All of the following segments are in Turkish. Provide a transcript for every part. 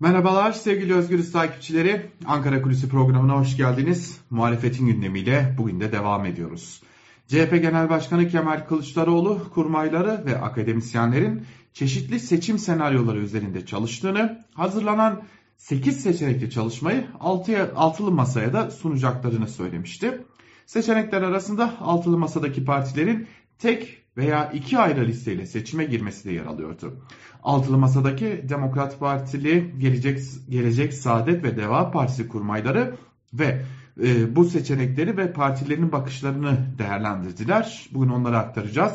Merhabalar sevgili Özgürüz takipçileri. Ankara Kulisi programına hoş geldiniz. Muhalefetin gündemiyle bugün de devam ediyoruz. CHP Genel Başkanı Kemal Kılıçdaroğlu kurmayları ve akademisyenlerin çeşitli seçim senaryoları üzerinde çalıştığını, hazırlanan 8 seçenekli çalışmayı 6 altılı masaya da sunacaklarını söylemişti. Seçenekler arasında altılı masadaki partilerin tek veya iki ayrı listeyle seçime girmesi de yer alıyordu. Altılı masadaki Demokrat Partili, Gelecek, Gelecek Saadet ve Deva Partisi kurmayları ve e, bu seçenekleri ve partilerin bakışlarını değerlendirdiler. Bugün onları aktaracağız.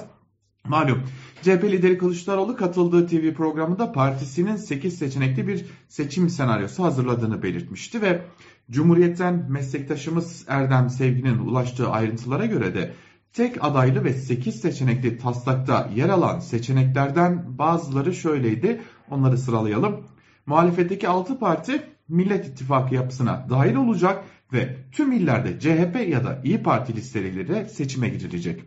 Malum CHP lideri Kılıçdaroğlu katıldığı TV programında partisinin 8 seçenekli bir seçim senaryosu hazırladığını belirtmişti ve Cumhuriyet'ten meslektaşımız Erdem Sevgi'nin ulaştığı ayrıntılara göre de tek adaylı ve 8 seçenekli taslakta yer alan seçeneklerden bazıları şöyleydi. Onları sıralayalım. Muhalefetteki 6 parti Millet İttifakı yapısına dahil olacak ve tüm illerde CHP ya da İyi Parti listeleriyle seçime gidilecek.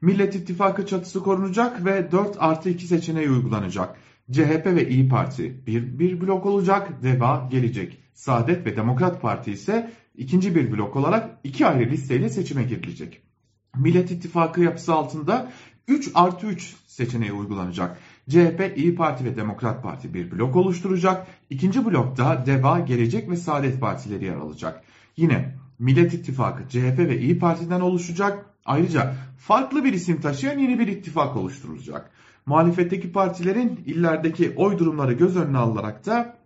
Millet İttifakı çatısı korunacak ve 4 artı 2 seçeneği uygulanacak. CHP ve İyi Parti bir, bir blok olacak, DEVA gelecek. Saadet ve Demokrat Parti ise ikinci bir blok olarak iki ayrı listeyle seçime girilecek. Millet İttifakı yapısı altında 3 artı 3 seçeneği uygulanacak. CHP, İyi Parti ve Demokrat Parti bir blok oluşturacak. İkinci blokta DEVA, Gelecek ve Saadet Partileri yer alacak. Yine Millet İttifakı CHP ve İyi Parti'den oluşacak. Ayrıca farklı bir isim taşıyan yeni bir ittifak oluşturulacak. Muhalefetteki partilerin illerdeki oy durumları göz önüne alınarak da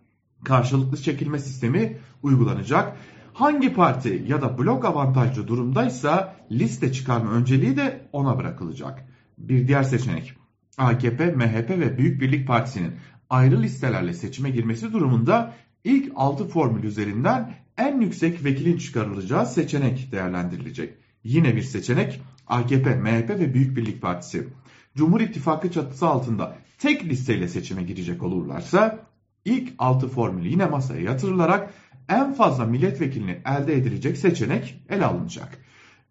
karşılıklı çekilme sistemi uygulanacak. Hangi parti ya da blok avantajlı durumdaysa liste çıkarma önceliği de ona bırakılacak. Bir diğer seçenek AKP, MHP ve Büyük Birlik Partisi'nin ayrı listelerle seçime girmesi durumunda ilk 6 formül üzerinden en yüksek vekilin çıkarılacağı seçenek değerlendirilecek. Yine bir seçenek AKP, MHP ve Büyük Birlik Partisi. Cumhur İttifakı çatısı altında tek listeyle seçime girecek olurlarsa ilk 6 formülü yine masaya yatırılarak en fazla milletvekilini elde edilecek seçenek ele alınacak.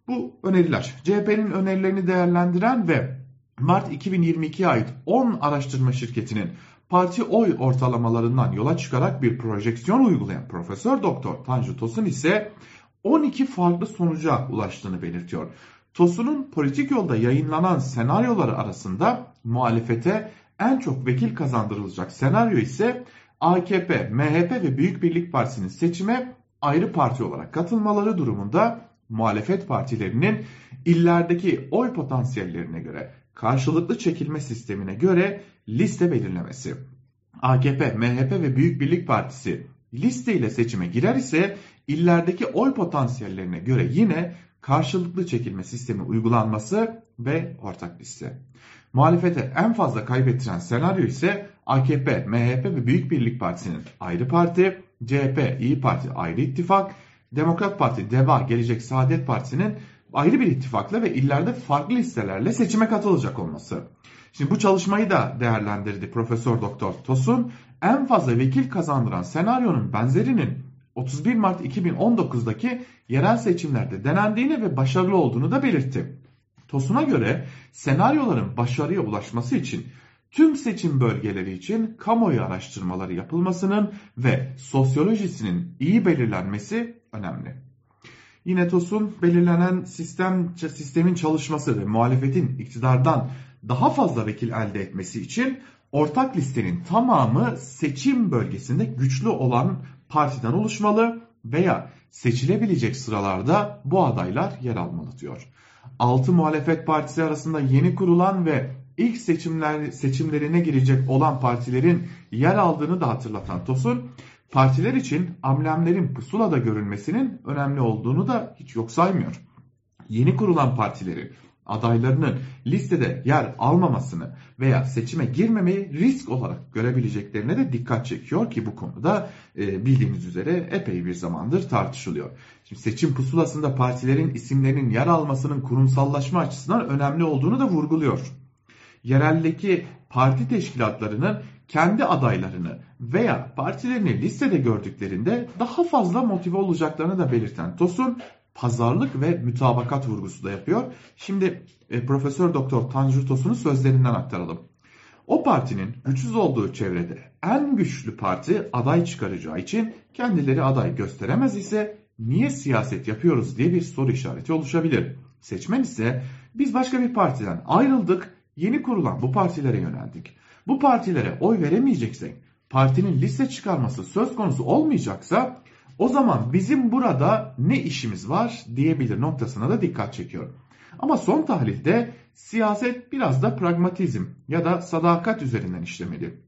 Bu öneriler CHP'nin önerilerini değerlendiren ve Mart 2022'ye ait 10 araştırma şirketinin parti oy ortalamalarından yola çıkarak bir projeksiyon uygulayan Profesör Doktor Tanju Tosun ise 12 farklı sonuca ulaştığını belirtiyor. Tosun'un politik yolda yayınlanan senaryoları arasında muhalefete en çok vekil kazandırılacak senaryo ise AKP, MHP ve Büyük Birlik Partisi'nin seçime ayrı parti olarak katılmaları durumunda muhalefet partilerinin illerdeki oy potansiyellerine göre karşılıklı çekilme sistemine göre liste belirlemesi. AKP, MHP ve Büyük Birlik Partisi liste ile seçime girer ise illerdeki oy potansiyellerine göre yine karşılıklı çekilme sistemi uygulanması ve ortak liste. Muhalefete en fazla kaybettiren senaryo ise AKP, MHP ve Büyük Birlik Partisi'nin ayrı parti, CHP, İyi Parti ayrı ittifak, Demokrat Parti, DEVA, Gelecek Saadet Partisi'nin ayrı bir ittifakla ve illerde farklı listelerle seçime katılacak olması. Şimdi bu çalışmayı da değerlendirdi Profesör Doktor Tosun. En fazla vekil kazandıran senaryonun benzerinin 31 Mart 2019'daki yerel seçimlerde denendiğini ve başarılı olduğunu da belirtti. Tosun'a göre senaryoların başarıya ulaşması için tüm seçim bölgeleri için kamuoyu araştırmaları yapılmasının ve sosyolojisinin iyi belirlenmesi önemli. Yine TOS'un belirlenen sistem sistemin çalışması ve muhalefetin iktidardan daha fazla vekil elde etmesi için ortak listenin tamamı seçim bölgesinde güçlü olan partiden oluşmalı veya seçilebilecek sıralarda bu adaylar yer almalı diyor. 6 muhalefet partisi arasında yeni kurulan ve ilk seçimler seçimlerine girecek olan partilerin yer aldığını da hatırlatan Tosun, partiler için amblemlerin pusulada görünmesinin önemli olduğunu da hiç yok saymıyor. Yeni kurulan partileri adaylarının listede yer almamasını veya seçime girmemeyi risk olarak görebileceklerine de dikkat çekiyor ki bu konuda e, bildiğiniz üzere epey bir zamandır tartışılıyor. Şimdi seçim pusulasında partilerin isimlerinin yer almasının kurumsallaşma açısından önemli olduğunu da vurguluyor. Yereldeki parti teşkilatlarının kendi adaylarını veya partilerini listede gördüklerinde daha fazla motive olacaklarını da belirten Tosun pazarlık ve mütabakat vurgusu da yapıyor. Şimdi e, Profesör Doktor Tanju Tosun'un sözlerinden aktaralım. O partinin güçsüz olduğu çevrede en güçlü parti aday çıkaracağı için kendileri aday gösteremez ise niye siyaset yapıyoruz diye bir soru işareti oluşabilir. Seçmen ise biz başka bir partiden ayrıldık, yeni kurulan bu partilere yöneldik. Bu partilere oy veremeyeceksek, partinin liste çıkarması söz konusu olmayacaksa o zaman bizim burada ne işimiz var diyebilir noktasına da dikkat çekiyor. Ama son tahlilde siyaset biraz da pragmatizm ya da sadakat üzerinden işlemeli.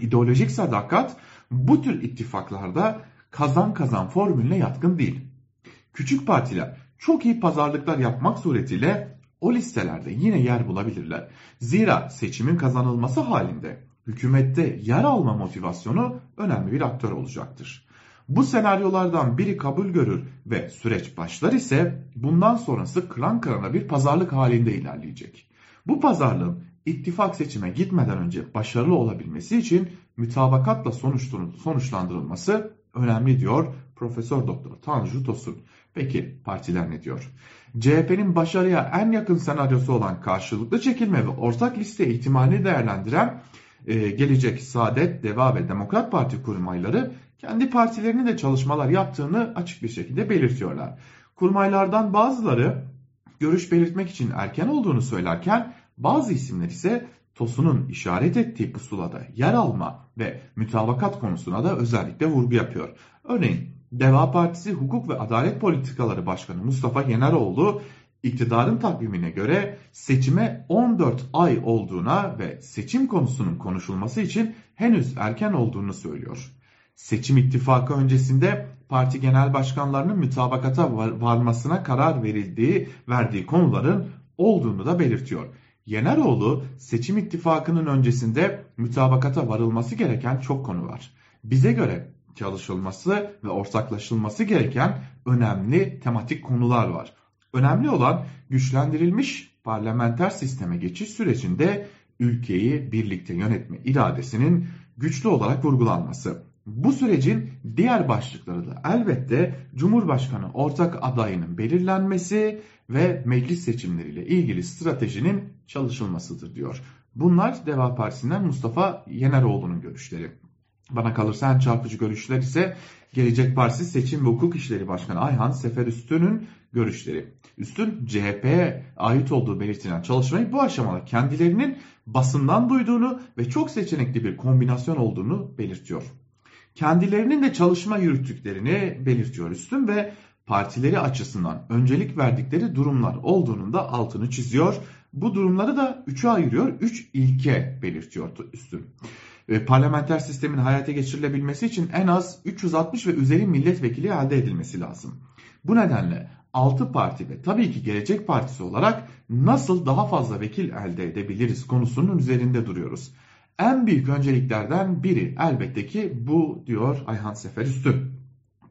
İdeolojik sadakat bu tür ittifaklarda kazan kazan formülüne yatkın değil. Küçük partiler çok iyi pazarlıklar yapmak suretiyle o listelerde yine yer bulabilirler. Zira seçimin kazanılması halinde hükümette yer alma motivasyonu önemli bir aktör olacaktır. Bu senaryolardan biri kabul görür ve süreç başlar ise bundan sonrası kıran kırana bir pazarlık halinde ilerleyecek. Bu pazarlığın ittifak seçime gitmeden önce başarılı olabilmesi için mütabakatla sonuçlandırılması önemli diyor Profesör Doktor Tanju Tosun. Peki partiler ne diyor? CHP'nin başarıya en yakın senaryosu olan karşılıklı çekilme ve ortak liste ihtimalini değerlendiren e, Gelecek, Saadet, Deva ve Demokrat Parti kurmayları kendi partilerinin de çalışmalar yaptığını açık bir şekilde belirtiyorlar. Kurmaylardan bazıları görüş belirtmek için erken olduğunu söylerken bazı isimler ise Tosun'un işaret ettiği pusulada yer alma ve mütabakat konusuna da özellikle vurgu yapıyor. Örneğin Deva Partisi Hukuk ve Adalet Politikaları Başkanı Mustafa Yeneroğlu iktidarın takvimine göre seçime 14 ay olduğuna ve seçim konusunun konuşulması için henüz erken olduğunu söylüyor. Seçim ittifakı öncesinde parti genel başkanlarının mütabakata varmasına karar verildiği, verdiği konuların olduğunu da belirtiyor. Yeneroğlu seçim ittifakının öncesinde mütabakata varılması gereken çok konu var. Bize göre çalışılması ve ortaklaşılması gereken önemli tematik konular var. Önemli olan güçlendirilmiş parlamenter sisteme geçiş sürecinde ülkeyi birlikte yönetme iradesinin güçlü olarak vurgulanması. Bu sürecin diğer başlıkları da elbette Cumhurbaşkanı ortak adayının belirlenmesi ve meclis seçimleriyle ilgili stratejinin çalışılmasıdır diyor. Bunlar Deva Partisi'nden Mustafa Yeneroğlu'nun görüşleri. Bana kalırsa en çarpıcı görüşler ise Gelecek Partisi Seçim ve Hukuk İşleri Başkanı Ayhan Sefer Üstün'ün görüşleri. Üstün CHP'ye ait olduğu belirtilen çalışmayı bu aşamada kendilerinin basından duyduğunu ve çok seçenekli bir kombinasyon olduğunu belirtiyor. Kendilerinin de çalışma yürüttüklerini belirtiyor Üstün ve partileri açısından öncelik verdikleri durumlar olduğunun da altını çiziyor. Bu durumları da üçe ayırıyor. Üç ilke belirtiyor Üstün ve parlamenter sistemin hayata geçirilebilmesi için en az 360 ve üzeri milletvekili elde edilmesi lazım. Bu nedenle 6 parti ve tabii ki Gelecek Partisi olarak nasıl daha fazla vekil elde edebiliriz konusunun üzerinde duruyoruz. En büyük önceliklerden biri elbette ki bu diyor Ayhan Sefer Üstün.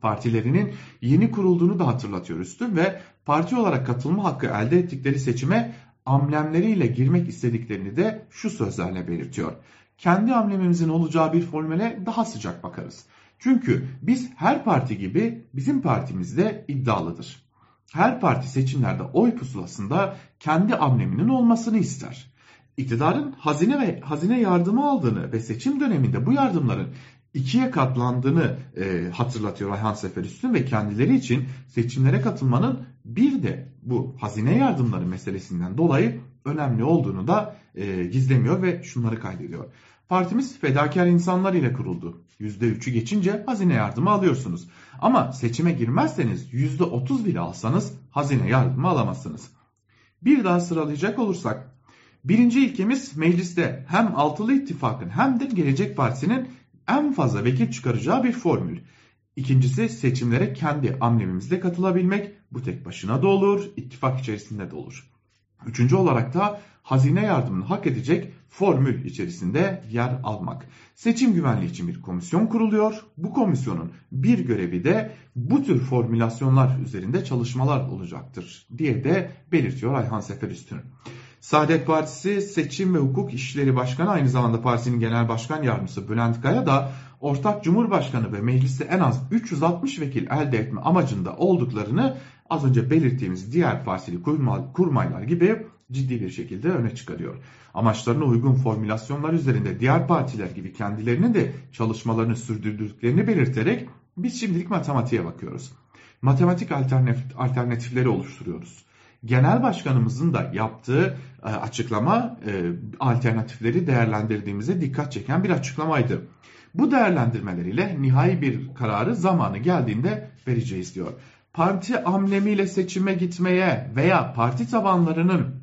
Partilerinin yeni kurulduğunu da hatırlatıyor Üstün ve parti olarak katılma hakkı elde ettikleri seçime amblemleriyle girmek istediklerini de şu sözlerle belirtiyor kendi amblemimizin olacağı bir formüle daha sıcak bakarız. Çünkü biz her parti gibi bizim partimiz de iddialıdır. Her parti seçimlerde oy pusulasında kendi ambleminin olmasını ister. İktidarın hazine ve hazine yardımı aldığını ve seçim döneminde bu yardımların ikiye katlandığını e, hatırlatıyor Ayhan Seferüstün ve kendileri için seçimlere katılmanın bir de bu hazine yardımları meselesinden dolayı önemli olduğunu da e, gizlemiyor ve şunları kaydediyor. Partimiz fedakar insanlar ile kuruldu. %3'ü geçince hazine yardımı alıyorsunuz. Ama seçime girmezseniz %30 bile alsanız hazine yardımı alamazsınız. Bir daha sıralayacak olursak birinci ilkemiz mecliste hem altılı ittifakın hem de Gelecek Partisi'nin en fazla vekil çıkaracağı bir formül. İkincisi seçimlere kendi amblemimizle katılabilmek. Bu tek başına da olur, ittifak içerisinde de olur. Üçüncü olarak da hazine yardımını hak edecek formül içerisinde yer almak. Seçim güvenliği için bir komisyon kuruluyor. Bu komisyonun bir görevi de bu tür formülasyonlar üzerinde çalışmalar olacaktır diye de belirtiyor Ayhan Sefer Üstün. Saadet Partisi Seçim ve Hukuk İşleri Başkanı aynı zamanda partisinin genel başkan yardımcısı Bülent Kaya da ortak cumhurbaşkanı ve mecliste en az 360 vekil elde etme amacında olduklarını az önce belirttiğimiz diğer partili kurmaylar gibi ciddi bir şekilde öne çıkarıyor. Amaçlarına uygun formülasyonlar üzerinde diğer partiler gibi kendilerinin de çalışmalarını sürdürdüklerini belirterek biz şimdilik matematiğe bakıyoruz. Matematik alternatifleri oluşturuyoruz. Genel başkanımızın da yaptığı e, açıklama e, alternatifleri değerlendirdiğimizde dikkat çeken bir açıklamaydı. Bu değerlendirmeleriyle nihai bir kararı zamanı geldiğinde vereceğiz diyor. Parti amblemiyle seçime gitmeye veya parti tabanlarının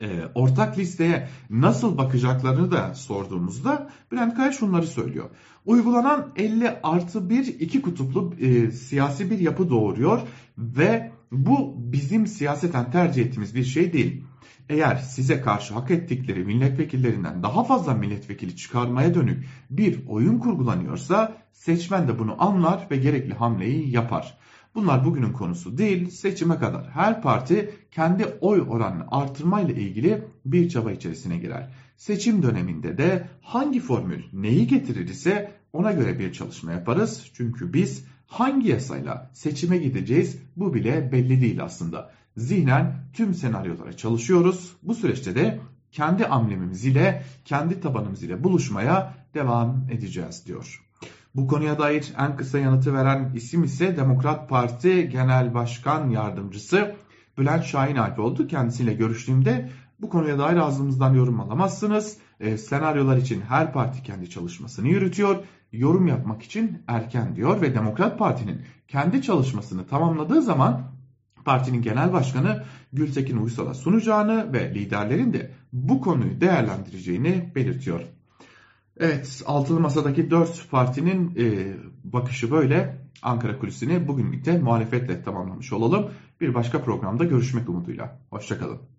e, ortak listeye nasıl bakacaklarını da sorduğumuzda Bülent Kaya şunları söylüyor. Uygulanan 50 artı 1 iki kutuplu e, siyasi bir yapı doğuruyor ve bu bizim siyaseten tercih ettiğimiz bir şey değil. Eğer size karşı hak ettikleri milletvekillerinden daha fazla milletvekili çıkarmaya dönük bir oyun kurgulanıyorsa seçmen de bunu anlar ve gerekli hamleyi yapar. Bunlar bugünün konusu değil, seçime kadar her parti kendi oy oranını artırmayla ilgili bir çaba içerisine girer. Seçim döneminde de hangi formül neyi getirir ise ona göre bir çalışma yaparız. Çünkü biz hangi yasayla seçime gideceğiz bu bile belli değil aslında. Zihnen tüm senaryolara çalışıyoruz. Bu süreçte de kendi amblemimiz ile, kendi tabanımız ile buluşmaya devam edeceğiz diyor. Bu konuya dair en kısa yanıtı veren isim ise Demokrat Parti Genel Başkan Yardımcısı Bülent Şahin Alp oldu. Kendisiyle görüştüğümde bu konuya dair ağzımızdan yorum alamazsınız. E, senaryolar için her parti kendi çalışmasını yürütüyor. Yorum yapmak için erken diyor ve Demokrat Parti'nin kendi çalışmasını tamamladığı zaman partinin genel başkanı Gültekin Uysal'a sunacağını ve liderlerin de bu konuyu değerlendireceğini belirtiyor. Evet, altılı masadaki dört partinin e, bakışı böyle. Ankara kulisini bugünlükte muhalefetle tamamlamış olalım. Bir başka programda görüşmek umuduyla. Hoşçakalın.